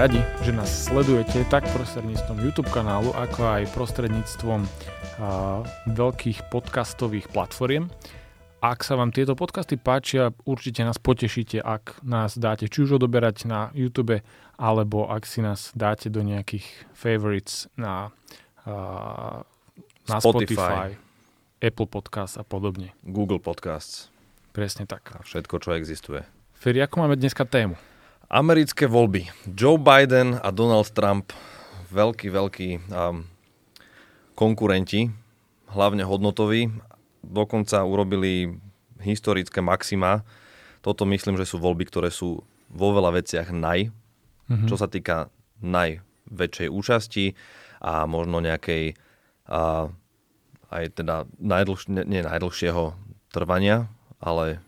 radi, že nás sledujete tak prostredníctvom YouTube kanálu, ako aj prostredníctvom veľkých podcastových platformiem. Ak sa vám tieto podcasty páčia, určite nás potešíte, ak nás dáte či už odoberať na YouTube, alebo ak si nás dáte do nejakých favorites na, na Spotify. Spotify, Apple Podcast a podobne. Google Podcasts. Presne tak. A všetko, čo existuje. Feri, ako máme dneska tému? Americké voľby. Joe Biden a Donald Trump, veľký, veľký um, konkurenti, hlavne hodnotoví, dokonca urobili historické maxima. Toto myslím, že sú voľby, ktoré sú vo veľa veciach naj, mm-hmm. čo sa týka najväčšej účasti a možno nejakej a, aj teda najdlž, nie, nie najdlhšieho trvania, ale...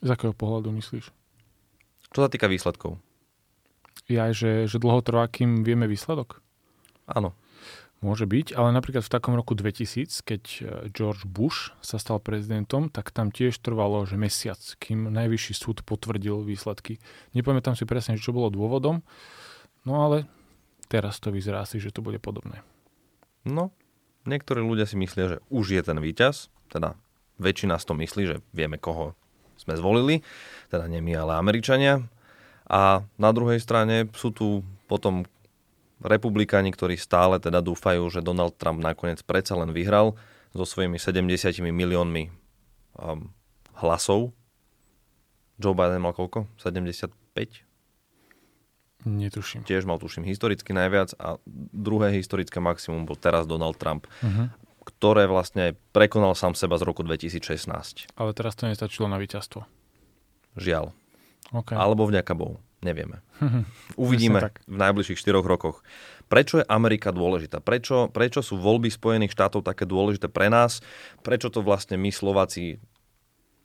Z akého pohľadu myslíš? Čo sa týka výsledkov? Ja, že, že dlho trvá, kým vieme výsledok? Áno. Môže byť, ale napríklad v takom roku 2000, keď e, George Bush sa stal prezidentom, tak tam tiež trvalo, že mesiac, kým najvyšší súd potvrdil výsledky. Nepamätám si presne, čo bolo dôvodom, no ale teraz to vyzerá si, že to bude podobné. No, niektorí ľudia si myslia, že už je ten víťaz, teda väčšina z to myslí, že vieme, koho sme zvolili, teda nie my, ale Američania. A na druhej strane sú tu potom republikáni, ktorí stále teda dúfajú, že Donald Trump nakoniec predsa len vyhral so svojimi 70 miliónmi um, hlasov. Joe Biden mal koľko? 75? Netuším. Tiež mal, tuším, historicky najviac a druhé historické maximum bol teraz Donald Trump. Uh-huh ktoré vlastne prekonal sám seba z roku 2016. Ale teraz to nestačilo na víťazstvo. Žiaľ. Okay. Alebo vďaka Bohu. Nevieme. Uvidíme v najbližších 4 rokoch. Prečo je Amerika dôležitá? Prečo, prečo sú voľby Spojených štátov také dôležité pre nás? Prečo to vlastne my Slováci,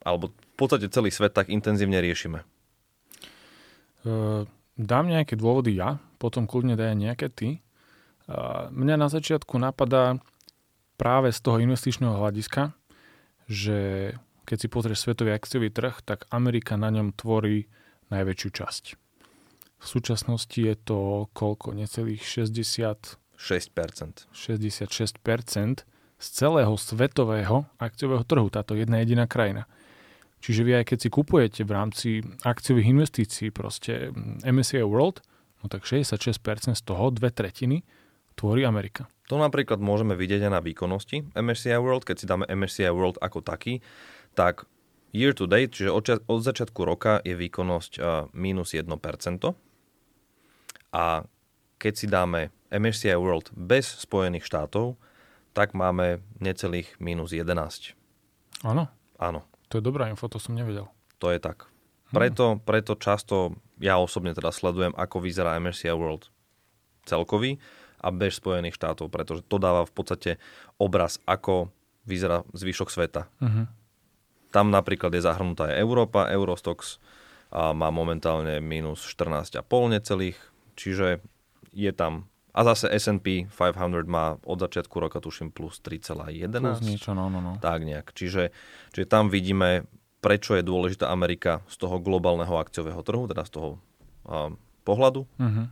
alebo v podstate celý svet tak intenzívne riešime? Uh, dám nejaké dôvody ja, potom kľudne daj nejaké ty. Uh, mňa na začiatku napadá práve z toho investičného hľadiska, že keď si pozrieš svetový akciový trh, tak Amerika na ňom tvorí najväčšiu časť. V súčasnosti je to koľko? Necelých 60... 6%. 66% z celého svetového akciového trhu, táto jedna jediná krajina. Čiže vy aj keď si kupujete v rámci akciových investícií proste MSCI World, no tak 66% z toho, dve tretiny, tvorí Amerika. To napríklad môžeme vidieť aj na výkonnosti MSCI World, keď si dáme MSCI World ako taký, tak year to date, čiže od, od začiatku roka je výkonnosť uh, minus 1%. A keď si dáme MSCI World bez Spojených štátov, tak máme necelých minus 11. Áno? Áno. To je dobrá info, to som nevedel. To je tak. Preto, preto často ja osobne teda sledujem, ako vyzerá MSCI World celkový a bez Spojených štátov, pretože to dáva v podstate obraz, ako vyzerá zvyšok sveta. Uh-huh. Tam napríklad je zahrnutá aj Európa, Eurostox a má momentálne minus 14,5 necelých, čiže je tam a zase S&P 500 má od začiatku roka tuším plus 3,11. Plus niečo, no, no, no. Tak nejak. Čiže, čiže tam vidíme, prečo je dôležitá Amerika z toho globálneho akciového trhu, teda z toho um, pohľadu. Uh-huh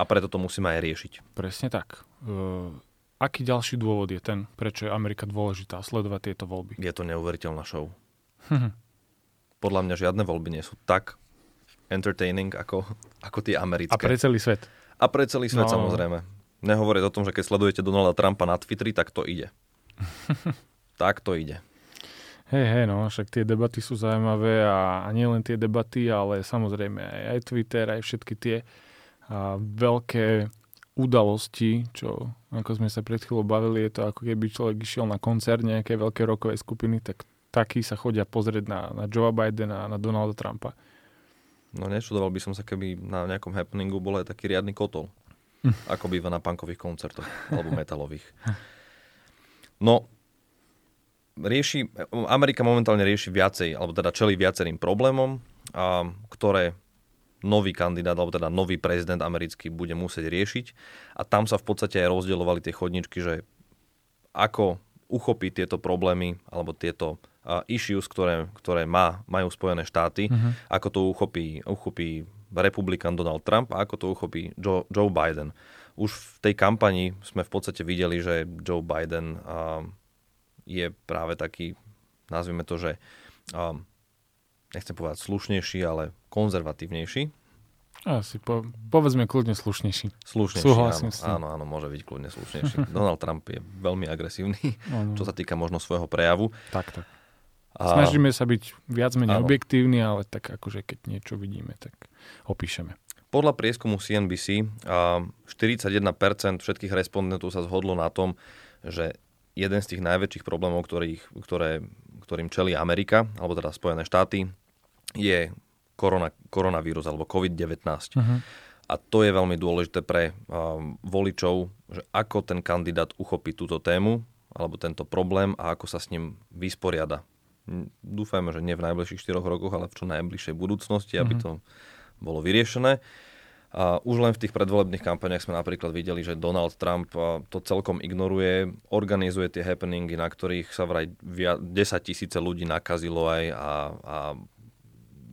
a preto to musíme aj riešiť. Presne tak. Uh, aký ďalší dôvod je ten, prečo je Amerika dôležitá sledovať tieto voľby? Je to neuveriteľná show. Podľa mňa žiadne voľby nie sú tak entertaining ako, ako tie americké. A pre celý svet. A pre celý svet no. samozrejme. Nehovoriť o tom, že keď sledujete Donalda Trumpa na Twitteri, tak to ide. tak to ide. Hej, hej, no, však tie debaty sú zaujímavé a, a nie len tie debaty, ale samozrejme aj, aj Twitter, aj všetky tie a veľké udalosti, čo ako sme sa pred chvíľou bavili, je to ako keby človek išiel na koncert nejakej veľkej rokovej skupiny, tak takí sa chodia pozrieť na, na Joe Bidena a na Donalda Trumpa. No nečudoval by som sa, keby na nejakom happeningu bol aj taký riadny kotol. Hm. ako býva na punkových koncertoch alebo metalových. No, rieši, Amerika momentálne rieši viacej, alebo teda čeli viacerým problémom, a, ktoré nový kandidát, alebo teda nový prezident americký bude musieť riešiť. A tam sa v podstate aj rozdielovali tie chodničky, že ako uchopiť tieto problémy alebo tieto uh, issues, ktoré, ktoré má, majú Spojené štáty, uh-huh. ako to uchopí, uchopí republikán Donald Trump a ako to uchopí Joe, Joe Biden. Už v tej kampani sme v podstate videli, že Joe Biden uh, je práve taký, nazvime to, že uh, nechcem povedať slušnejší, ale konzervatívnejší. Asi, po, povedzme kľudne slušnejší. Slušnejší, Súhlasím áno, s tým. áno, áno, môže byť kľudne slušnejší. Donald Trump je veľmi agresívny, Áno. čo sa týka možno svojho prejavu. Tak, tak. A, Snažíme sa byť viac menej Áno. objektívni, ale tak akože keď niečo vidíme, tak opíšeme. Podľa prieskumu CNBC a 41% všetkých respondentov sa zhodlo na tom, že jeden z tých najväčších problémov, ktorých, ktoré, ktorým čelí Amerika, alebo teda Spojené štáty, je korona, koronavírus alebo COVID-19. Uh-huh. A to je veľmi dôležité pre um, voličov, že ako ten kandidát uchopí túto tému alebo tento problém a ako sa s ním vysporiada. Dúfajme, že nie v najbližších 4 rokoch, ale v čo najbližšej budúcnosti, aby Mhm. to bolo vyriešené. A už len v tých predvolebných kampaniach sme napríklad videli, že Donald Trump to celkom ignoruje, organizuje tie happeningy, na ktorých sa vraj via- 10 tisíce ľudí nakazilo aj a, a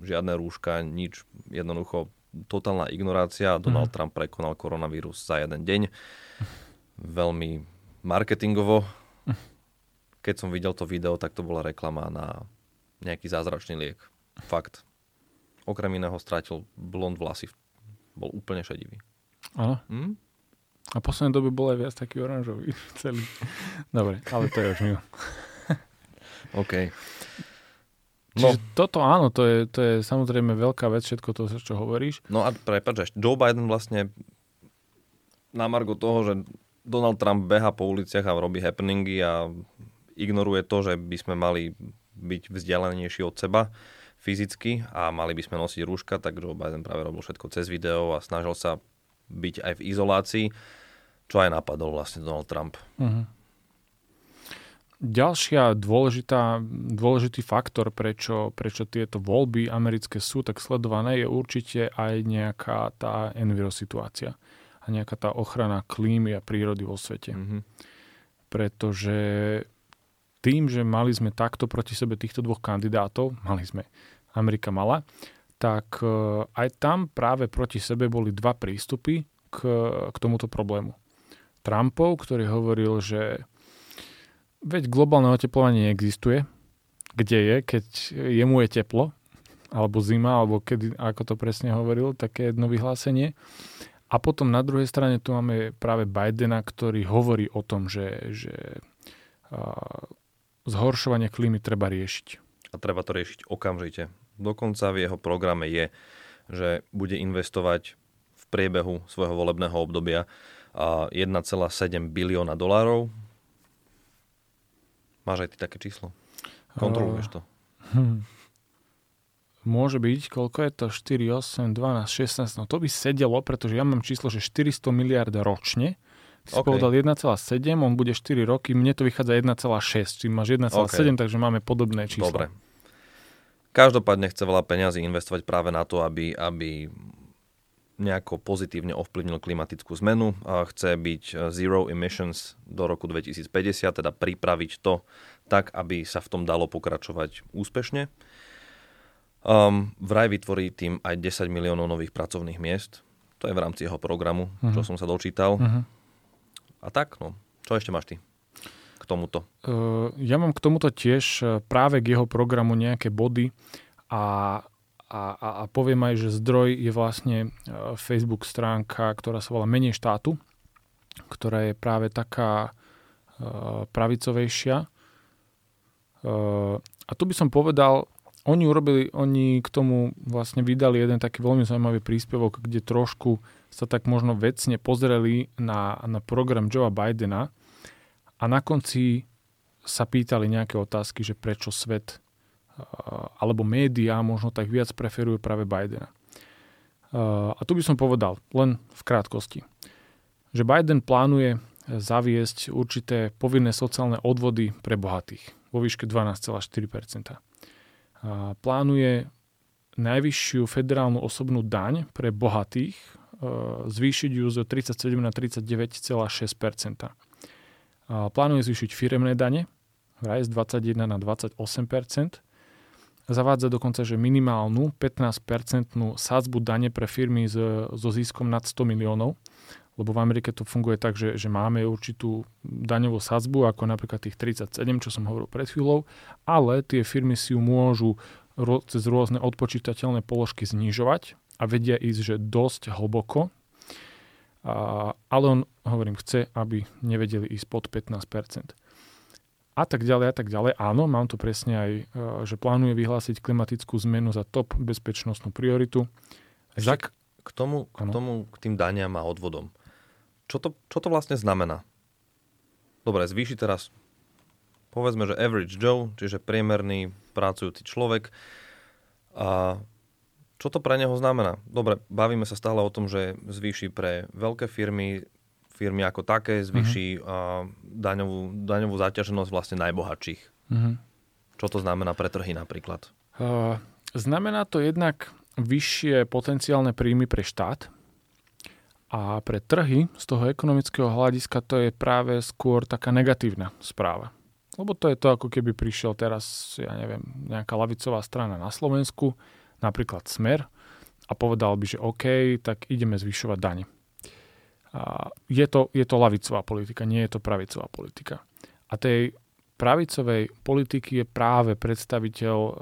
žiadne rúška, nič, jednoducho totálna ignorácia. Donald Trump prekonal koronavírus za jeden deň. Veľmi marketingovo. Keď som videl to video, tak to bola reklama na nejaký zázračný liek. Fakt. Okrem iného strátil blond vlasy. Bol úplne šedivý. Áno. Hm? A v poslednej dobe bol aj viac taký oranžový celý. Dobre, ale to je už mimo. OK. No. Čiže toto áno, to je, to je samozrejme veľká vec, všetko to, čo hovoríš. No a prepáč, Joe Biden vlastne na margo toho, že Donald Trump beha po uliciach a robí happeningy a ignoruje to, že by sme mali byť vzdialenejší od seba fyzicky a mali by sme nosiť rúška, tak Joe Biden práve robil všetko cez video a snažil sa byť aj v izolácii, čo aj napadol vlastne Donald Trump. Uh-huh. Ďalšia dôležitá, dôležitý faktor, prečo, prečo tieto voľby americké sú tak sledované, je určite aj nejaká tá enviro situácia a nejaká tá ochrana klímy a prírody vo svete. Mm-hmm. Pretože tým, že mali sme takto proti sebe týchto dvoch kandidátov, mali sme, Amerika mala, tak e, aj tam práve proti sebe boli dva prístupy k, k tomuto problému. Trumpov, ktorý hovoril, že veď globálne oteplovanie neexistuje. Kde je, keď jemu je teplo, alebo zima, alebo kedy, ako to presne hovoril, také jedno vyhlásenie. A potom na druhej strane tu máme práve Bidena, ktorý hovorí o tom, že, že zhoršovanie klímy treba riešiť. A treba to riešiť okamžite. Dokonca v jeho programe je, že bude investovať v priebehu svojho volebného obdobia 1,7 bilióna dolárov. Máš aj ty také číslo? Kontroluješ to? Hm. Môže byť, koľko je to? 4, 8, 12, 16. No to by sedelo, pretože ja mám číslo, že 400 miliard ročne. Si OK. povedal 1,7, on bude 4 roky, mne to vychádza 1,6, čiže máš 1,7, OK. takže máme podobné číslo. Dobre. Každopádne chce veľa peňazí investovať práve na to, aby, aby nejako pozitívne ovplyvnil klimatickú zmenu. A chce byť eh, zero emissions do roku 2050, teda pripraviť to tak, aby sa v tom dalo pokračovať úspešne. Um, vraj vytvorí tým aj 10 miliónov nových pracovných miest. To je v rámci jeho programu, uh-huh. čo som sa dočítal. Uh-huh. A tak, no. Čo ešte máš ty k tomuto? Ja mám k tomuto tiež uh, práve k jeho programu nejaké body a, a, a, poviem aj, že zdroj je vlastne uh, Facebook stránka, ktorá sa volá Menej štátu, ktorá je práve taká uh, pravicovejšia. A tu by som povedal, oni urobili, oni k tomu vlastne vydali jeden taký veľmi zaujímavý príspevok, kde trošku sa tak možno vecne pozreli na, na program Joea Bidena a na konci sa pýtali nejaké otázky, že prečo svet uh, alebo médiá možno tak viac preferujú práve Bidena. Uh, a tu by som povedal, len v krátkosti, že Biden plánuje zaviesť určité povinné sociálne odvody pre bohatých vo výške 12,4%. Plánuje najvyššiu federálnu osobnú daň pre bohatých e, zvýšiť ju z 37 na 39,6 a Plánuje zvýšiť firemné dane vraj z 21 na 28% zavádza dokonca, že minimálnu 15-percentnú sadzbu dane pre firmy so ziskom nad 100 miliónov, lebo v Amerike to funguje tak, že, že máme určitú daňovú sadzbu, ako napríklad tých 37, čo som hovoril pred chvíľou, ale tie firmy si ju môžu ro- cez rôzne odpočítateľné položky znižovať a vedia ísť, že dosť hlboko, a, ale on, hovorím, chce, aby nevedeli ísť pod 15% a tak ďalej a tak ďalej. Áno, mám to presne aj, e, že plánuje vyhlásiť klimatickú zmenu za top bezpečnostnú prioritu. Zak... K tomu, k tomu, k tým daniam a odvodom. Čo to, čo to vlastne znamená? Dobre, zvýši teraz, povedzme, že average Joe, čiže priemerný pracujúci človek. A čo to pre neho znamená? Dobre, bavíme sa stále o tom, že zvýši pre veľké firmy firmy ako také, zvyší uh-huh. daňovú, daňovú zaťaženosť vlastne najbohatších. Uh-huh. Čo to znamená pre trhy napríklad? Uh, znamená to jednak vyššie potenciálne príjmy pre štát a pre trhy z toho ekonomického hľadiska to je práve skôr taká negatívna správa. Lebo to je to, ako keby prišiel teraz, ja neviem, nejaká lavicová strana na Slovensku, napríklad Smer, a povedal by, že OK, tak ideme zvyšovať dane je to, je to lavicová politika, nie je to pravicová politika. A tej pravicovej politiky je práve predstaviteľ e,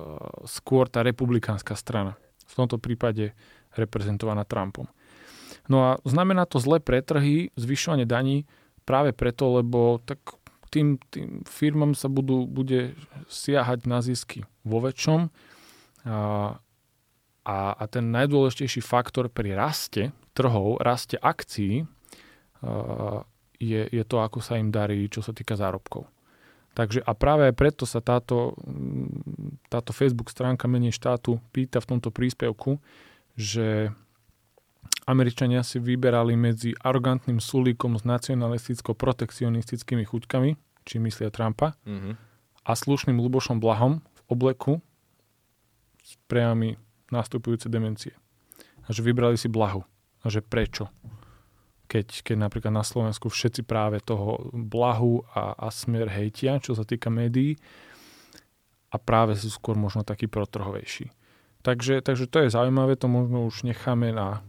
skôr tá republikánska strana. V tomto prípade reprezentovaná Trumpom. No a znamená to zle pre trhy, zvyšovanie daní práve preto, lebo tak tým, tým firmám sa budú, bude siahať na zisky vo väčšom a, a, a ten najdôležitejší faktor pri raste trhov, raste akcií je, je to, ako sa im darí, čo sa týka zárobkov. Takže a práve preto sa táto, táto Facebook stránka menej štátu pýta v tomto príspevku, že Američania si vyberali medzi arogantným sulíkom s nacionalisticko-protekcionistickými chuťkami, či myslia Trumpa, mm-hmm. a slušným Lubošom Blahom v obleku s prejami nastupujúce demencie. A že vybrali si Blahu. A že prečo? keď, keď napríklad na Slovensku všetci práve toho blahu a, a smer hejtia, čo sa týka médií a práve sú skôr možno takí protrhovejší. Takže, takže to je zaujímavé, to možno už necháme na,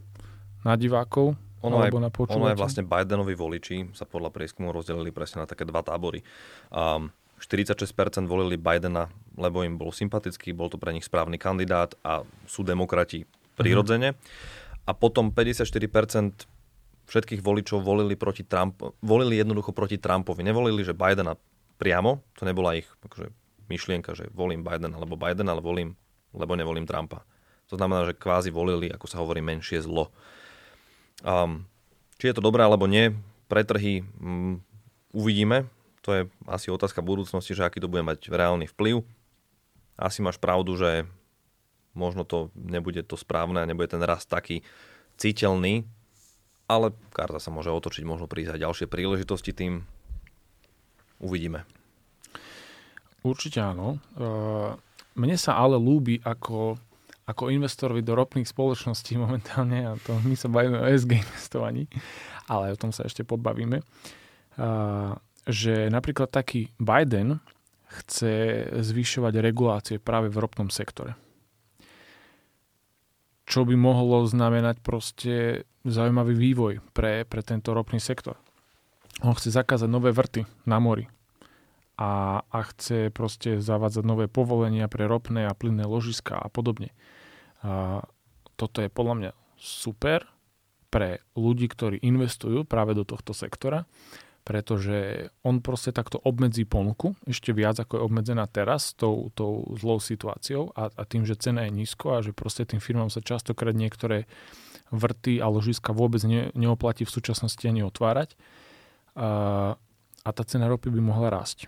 na divákov, ono aj, na Ono aj vlastne Bidenovi voliči sa podľa prieskumu rozdelili presne na také dva tábory. Um, 46% volili Bidena, lebo im bol sympatický, bol to pre nich správny kandidát a sú demokrati prirodzene. A potom 54% všetkých voličov volili, proti Trump, volili jednoducho proti Trumpovi. Nevolili, že Bidena priamo, to nebola ich akože, myšlienka, že volím Bidena alebo Bidena, ale volím, lebo nevolím Trumpa. To znamená, že kvázi volili, ako sa hovorí, menšie zlo. Um, či je to dobré alebo nie, pre trhy um, uvidíme. To je asi otázka budúcnosti, že aký to bude mať reálny vplyv. Asi máš pravdu, že možno to nebude to správne nebude ten rast taký citeľný, ale karta sa môže otočiť, možno prísť aj ďalšie príležitosti tým. Uvidíme. Určite áno. E, mne sa ale lúbi ako, ako investorovi do ropných spoločností momentálne, a to my sa bavíme o SG investovaní, ale o tom sa ešte pobavíme, e, že napríklad taký Biden chce zvyšovať regulácie práve v ropnom sektore čo by mohlo znamenať proste zaujímavý vývoj pre, pre tento ropný sektor. On chce zakázať nové vrty na mori a, a chce proste zavádzať nové povolenia pre ropné a plynné ložiska a podobne. A toto je podľa mňa super pre ľudí, ktorí investujú práve do tohto sektora pretože on proste takto obmedzí ponuku ešte viac ako je obmedzená teraz tou, tou zlou situáciou a, a tým, že cena je nízko a že proste tým firmám sa častokrát niektoré vrty a ložiska vôbec ne, neoplatí v súčasnosti ani otvárať a, a tá cena ropy by mohla rásť.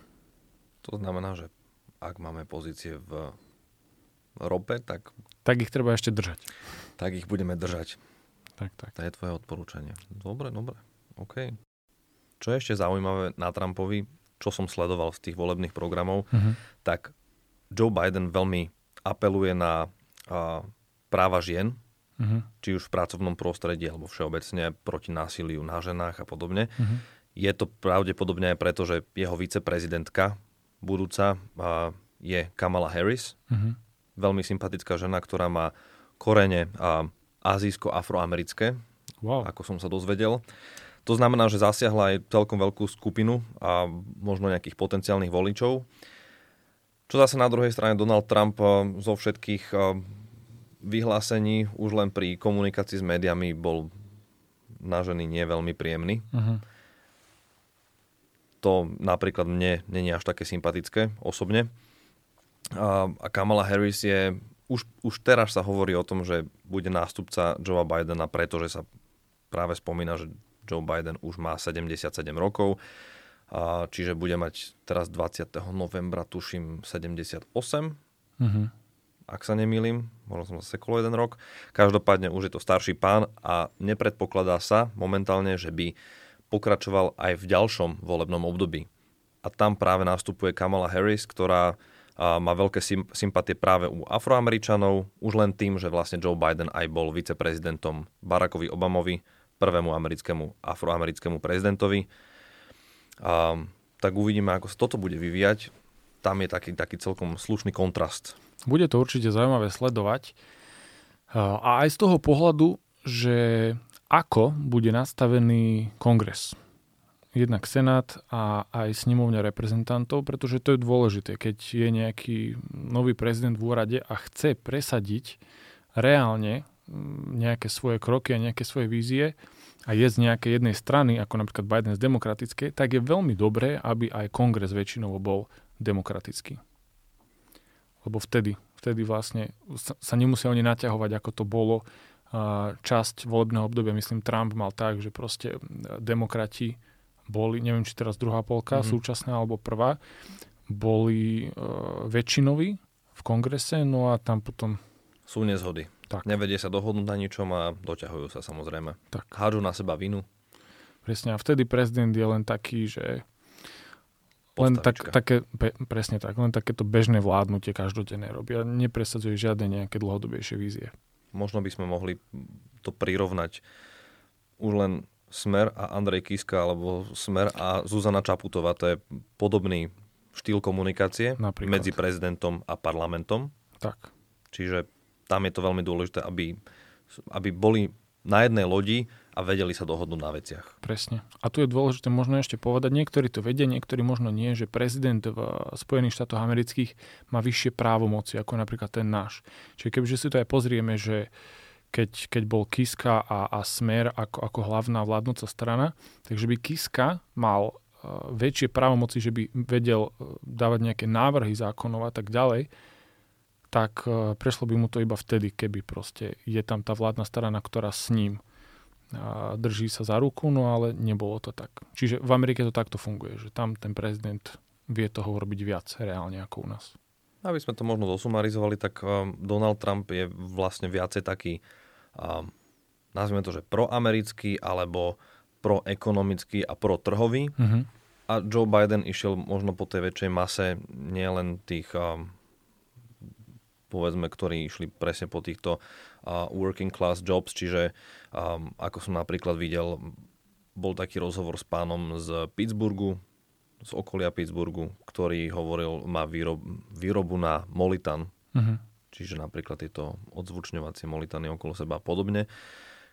To znamená, že ak máme pozície v rope, tak... Tak ich treba ešte držať. Tak ich budeme držať. Tak, tak. To je tvoje odporúčanie. Dobre, dobre. OK. Čo je ešte zaujímavé na Trumpovi, čo som sledoval z tých volebných programov, uh-huh. tak Joe Biden veľmi apeluje na uh, práva žien, uh-huh. či už v pracovnom prostredí alebo všeobecne proti násiliu na ženách a podobne. Uh-huh. Je to pravdepodobne aj preto, že jeho viceprezidentka budúca uh, je Kamala Harris, uh-huh. Veľmi sympatická žena, ktorá má korene a azijsko-afroamerické, Wow. ako som sa dozvedel. To znamená, že zasiahla aj celkom veľkú skupinu a možno nejakých potenciálnych voličov. Čo zase na druhej strane Donald Trump eh, zo všetkých eh, vyhlásení už len pri komunikácii s médiami bol na ženy nie veľmi príjemný. Uh-huh. To napríklad mne není až také sympatické osobne. A, a Kamala Harris je, už, už teraz sa hovorí o tom, že bude nástupca Joea Bidena, pretože sa práve spomína, že Joe Biden už má 77 rokov, a čiže bude mať teraz 20. novembra, tuším, 78, Uh-huh. ak sa nemýlim, možno som sa sekol jeden rok. Každopádne už je to starší pán a nepredpokladá sa momentálne, že by pokračoval aj v ďalšom volebnom období. A tam práve nastupuje Kamala Harris, ktorá má veľké sym- sympatie práve u Afroameričanov, už len tým, že vlastne Joe Biden aj bol viceprezidentom Barackovi Obamovi, prvému americkému afroamerickému prezidentovi. A, tak uvidíme, ako sa toto bude vyvíjať. Tam je taký, taký celkom slušný kontrast. Bude to určite zaujímavé sledovať. A aj z toho pohľadu, že ako bude nastavený kongres. Jednak Senát a aj snemovňa reprezentantov, pretože to je dôležité, keď je nejaký nový prezident v úrade a chce presadiť reálne mm, nejaké svoje kroky a nejaké svoje vízie a je z nejakej jednej strany, ako napríklad Biden z demokratickej, tak je veľmi dobré, aby aj kongres väčšinovo bol demokratický. Lebo vtedy, vtedy vlastne sa, nemusia oni naťahovať, ako to bolo časť volebného obdobia. Myslím, Trump mal tak, že proste demokrati boli, neviem, či teraz druhá polka, mm-hmm. súčasná alebo prvá, boli e, väčšinoví v kongrese, no a tam potom... Sú nezhody. Tak. Nevedie sa dohodnúť na ničom a doťahujú sa samozrejme. Tak. Hádžu na seba vinu. Presne, a vtedy prezident je len taký, že len tak, také, pe, presne tak, len takéto bežné vládnutie každodenné robia. Nepresadzuje žiadne nejaké dlhodobejšie vízie. Možno by sme mohli to prirovnať už len Smer a Andrej Kiska, alebo Smer a Zuzana Čaputová. To je podobný štýl komunikácie Napríklad. medzi prezidentom a parlamentom. Tak. Čiže tam je to veľmi dôležité, aby, aby boli na jednej lodi a vedeli sa dohodnúť na veciach. Presne. A tu je dôležité možno ešte povedať, niektorí to vedia, niektorí možno nie, že prezident v Spojených štátoch amerických má vyššie právomoci, ako napríklad ten náš. Čiže kebyže si to aj pozrieme, že keď, keď bol Kiska a, a Smer ako, ako hlavná vládnúca strana, takže by Kiska mal uh, väčšie právomoci, že by vedel uh, dávať nejaké návrhy zákonov a tak ďalej, tak uh, prešlo by mu to iba vtedy, keby proste je tam tá vládna strana, ktorá s ním a drží sa za ruku, no ale nebolo to tak. Čiže v Amerike to takto funguje, že tam ten prezident vie toho robiť viac reálne ako u nás. Aby sme to možno dosumarizovali, tak um, Donald Trump je vlastne viacej taký, nazvime to, že proamerický alebo proekonomický a protrhový. Uh-huh. A Joe Biden išiel možno po tej väčšej mase nielen tých, um, povedzme, ktorí išli presne po týchto uh, working class jobs, čiže um, ako som napríklad videl, bol taký rozhovor s pánom z Pittsburghu, z okolia Pittsburghu, ktorý hovoril, má výrob, výrobu na molitan, Uh-huh. Čiže napríklad tieto odzvučňovacie molitany okolo seba a podobne,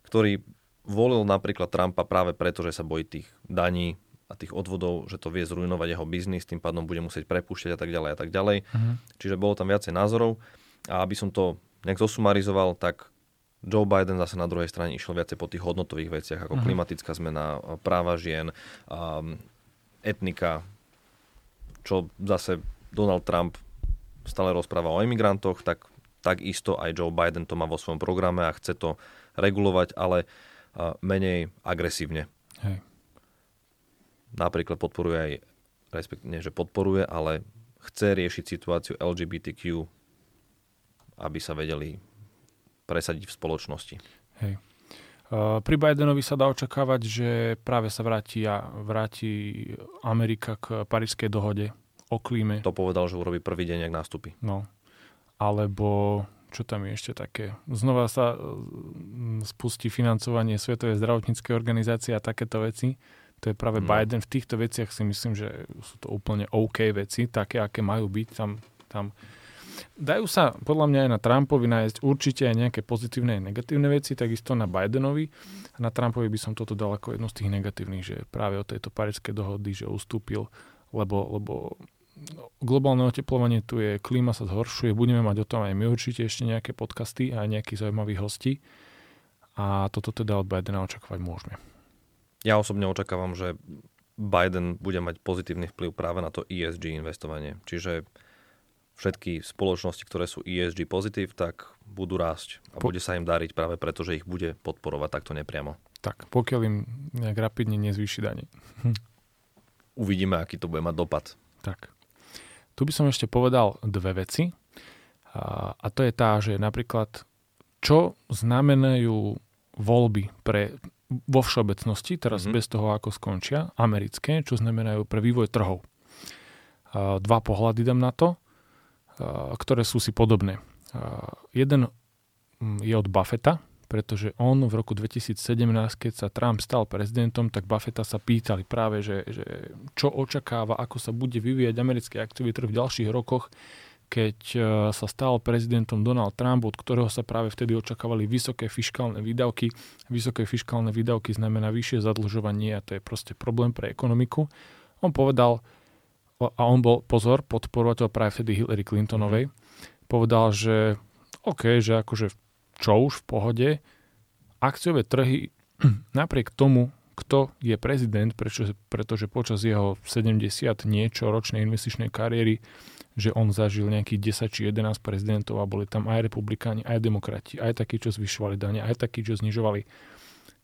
ktorý volil napríklad Trumpa práve preto, že sa bojí tých daní a tých odvodov, že to vie zrujnovať jeho biznis, tým pádom bude musieť prepúšťať a tak ďalej a tak ďalej. Uh-huh. Čiže bolo tam viacej názorov a aby som to nejak zosumarizoval, tak Joe Biden zase na druhej strane išiel viacej po tých hodnotových veciach, ako Mhm. klimatická zmena, práva žien, um, etnika, čo zase Donald Trump stále rozpráva o imigrantoch, tak takisto aj Joe Biden to má vo svojom programe a chce to regulovať, ale menej agresívne. Hej. Napríklad podporuje aj, respektíve že podporuje, ale chce riešiť situáciu LGBTQ, aby sa vedeli presadiť v spoločnosti. Hej. Pri Bidenovi sa dá očakávať, že práve sa vráti, a vráti Amerika k Parížskej dohode o klíme. To povedal, že urobí prvý deň, ak nástupí. No. Alebo čo tam je ešte také? Znova sa mm, spustí financovanie Svetovej zdravotníckej organizácie a takéto veci. To je práve No. Biden. V týchto veciach si myslím, že sú to úplne OK veci, také, aké majú byť. Tam, tam dajú sa podľa mňa aj na Trumpovi nájsť určite aj nejaké pozitívne a negatívne veci, takisto na Bidenovi. A na Trumpovi by som toto dal ako jednu z tých negatívnych, že práve o tejto parískej dohody, že ustúpil, lebo, lebo globálne oteplovanie tu je, klíma sa zhoršuje, budeme mať o tom aj my určite ešte nejaké podcasty a nejakých zaujímavých hostí. A toto teda od Bidena očakávať môžeme. Ja osobne očakávam, že Biden bude mať pozitívny vplyv práve na to ESG investovanie. Čiže všetky spoločnosti, ktoré sú ESG pozitív, tak budú rásť a po... bude sa im dariť práve preto, že ich bude podporovať takto nepriamo. Tak, pokiaľ im nejak rapidne nezvýši dane. Uvidíme, aký to bude mať dopad. Tak. Tu by som ešte povedal dve veci. A, a to je tá, že napríklad čo znamenajú voľby pre vo všeobecnosti, teraz mm-hmm. bez toho, ako skončia, americké, čo znamenajú pre vývoj trhov. A, dva pohľady dám na to, a, ktoré sú si podobné. A, jeden mm, je od Buffetta, pretože on v roku 2017, keď sa Trump stal prezidentom, tak Buffetta sa pýtali práve, že, že čo očakáva, ako sa bude vyvíjať americký akciový trh v ďalších rokoch, keď e, sa stal prezidentom Donald Trump, od ktorého sa práve vtedy očakávali vysoké fiskálne výdavky. Vysoké fiskálne výdavky znamená vyššie zadlžovanie a to je proste problém pre ekonomiku. On povedal, a on bol, pozor, podporovateľ práve vtedy Hillary Clintonovej, povedal, že OK, že akože čo už v pohode, akciové trhy napriek tomu, kto je prezident, prečo, pretože počas jeho 70 niečo ročnej investičnej kariéry že on zažil nejakých 10 či 11 prezidentov a boli tam aj republikáni, aj demokrati, aj takí, čo zvyšovali dane, aj takí, čo znižovali.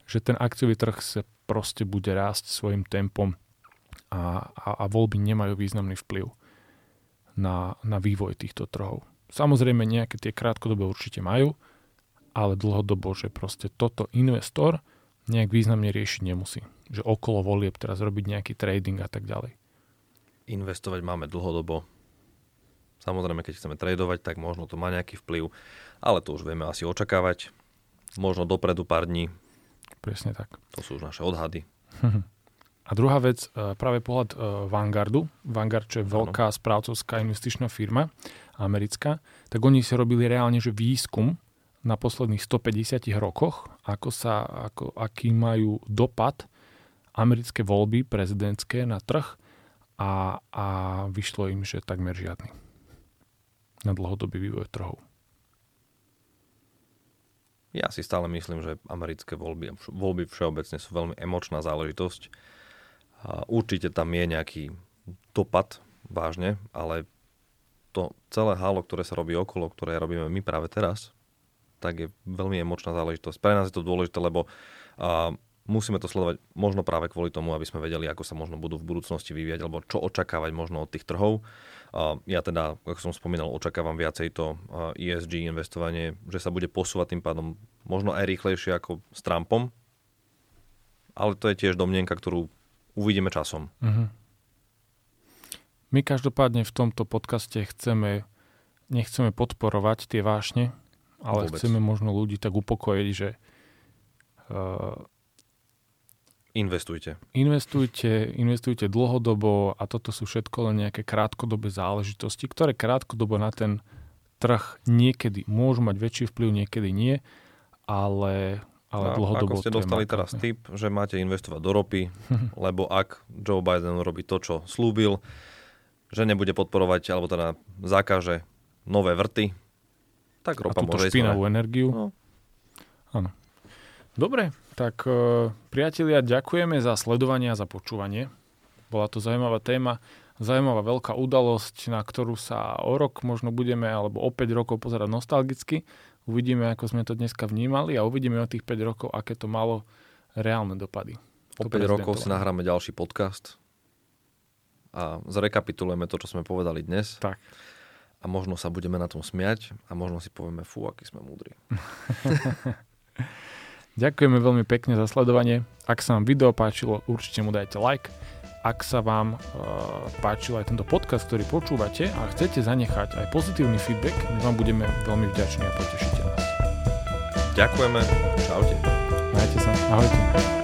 Že ten akciový trh sa proste bude rásť svojim tempom a, a, a voľby nemajú významný vplyv na, na vývoj týchto trhov. Samozrejme nejaké tie krátkodobé určite majú, ale dlhodobo, že proste toto investor nejak významne riešiť nemusí. Že okolo volieb teraz robiť nejaký trading a tak ďalej. Investovať máme dlhodobo, Samozrejme, keď chceme tradovať, tak možno to má nejaký vplyv, ale to už vieme asi očakávať. Možno dopredu pár dní. Presne tak. To sú už naše odhady. A druhá vec, e, práve pohľad e, Vanguardu. Vanguard, čo je veľká ano. správcovská investičná firma americká, tak oni si robili reálne že výskum na posledných 150 rokoch, ako sa, ako, aký majú dopad americké voľby prezidentské na trh a, a vyšlo im, že takmer žiadny na dlhodobý vývoj trhov? Ja si stále myslím, že americké voľby, voľby všeobecne sú veľmi emočná záležitosť. Určite tam je nejaký dopad, vážne, ale to celé halo, ktoré sa robí okolo, ktoré robíme my práve teraz, tak je veľmi emočná záležitosť. Pre nás je to dôležité, lebo a, musíme to sledovať možno práve kvôli tomu, aby sme vedeli, ako sa možno budú v budúcnosti vyvíjať, alebo čo očakávať možno od tých trhov. Ja teda, ako som spomínal, očakávam viacej to ESG investovanie, že sa bude posúvať tým pádom možno aj rýchlejšie ako s Trumpom, ale to je tiež domnienka, ktorú uvidíme časom. Uh-huh. My každopádne v tomto podcaste chceme, nechceme podporovať tie vášne, ale Vôbec. chceme možno ľudí tak upokojiť, že uh, Investujte. Investujte, investujte dlhodobo a toto sú všetko len nejaké krátkodobé záležitosti, ktoré krátkodobo na ten trh niekedy môžu mať väčší vplyv, niekedy nie, ale, ale a dlhodobo... Ako ste dostali teraz tip, že máte investovať do ropy, lebo ak Joe Biden robí to, čo slúbil, že nebude podporovať, alebo teda zakáže nové vrty, tak ropa a môže špinavú energiu. No. Áno. Dobre, tak e, priatelia, ďakujeme za sledovanie a za počúvanie. Bola to zaujímavá téma, zaujímavá veľká udalosť, na ktorú sa o rok možno budeme, alebo o 5 rokov pozerať nostalgicky. Uvidíme, ako sme to dneska vnímali a uvidíme o tých 5 rokov, aké to malo reálne dopady. O 5 rokov si nahráme ďalší podcast a zrekapitulujeme to, čo sme povedali dnes. Tak. A možno sa budeme na tom smiať a možno si povieme, fú, aký sme múdri. Ďakujeme veľmi pekne za sledovanie. Ak sa vám video páčilo, určite mu dajte like. Ak sa vám uh, páčil aj tento podcast, ktorý počúvate a chcete zanechať aj pozitívny feedback, my vám budeme veľmi vďační a potešíte nás. Ďakujeme. Čaute. Majte sa. Ahojte.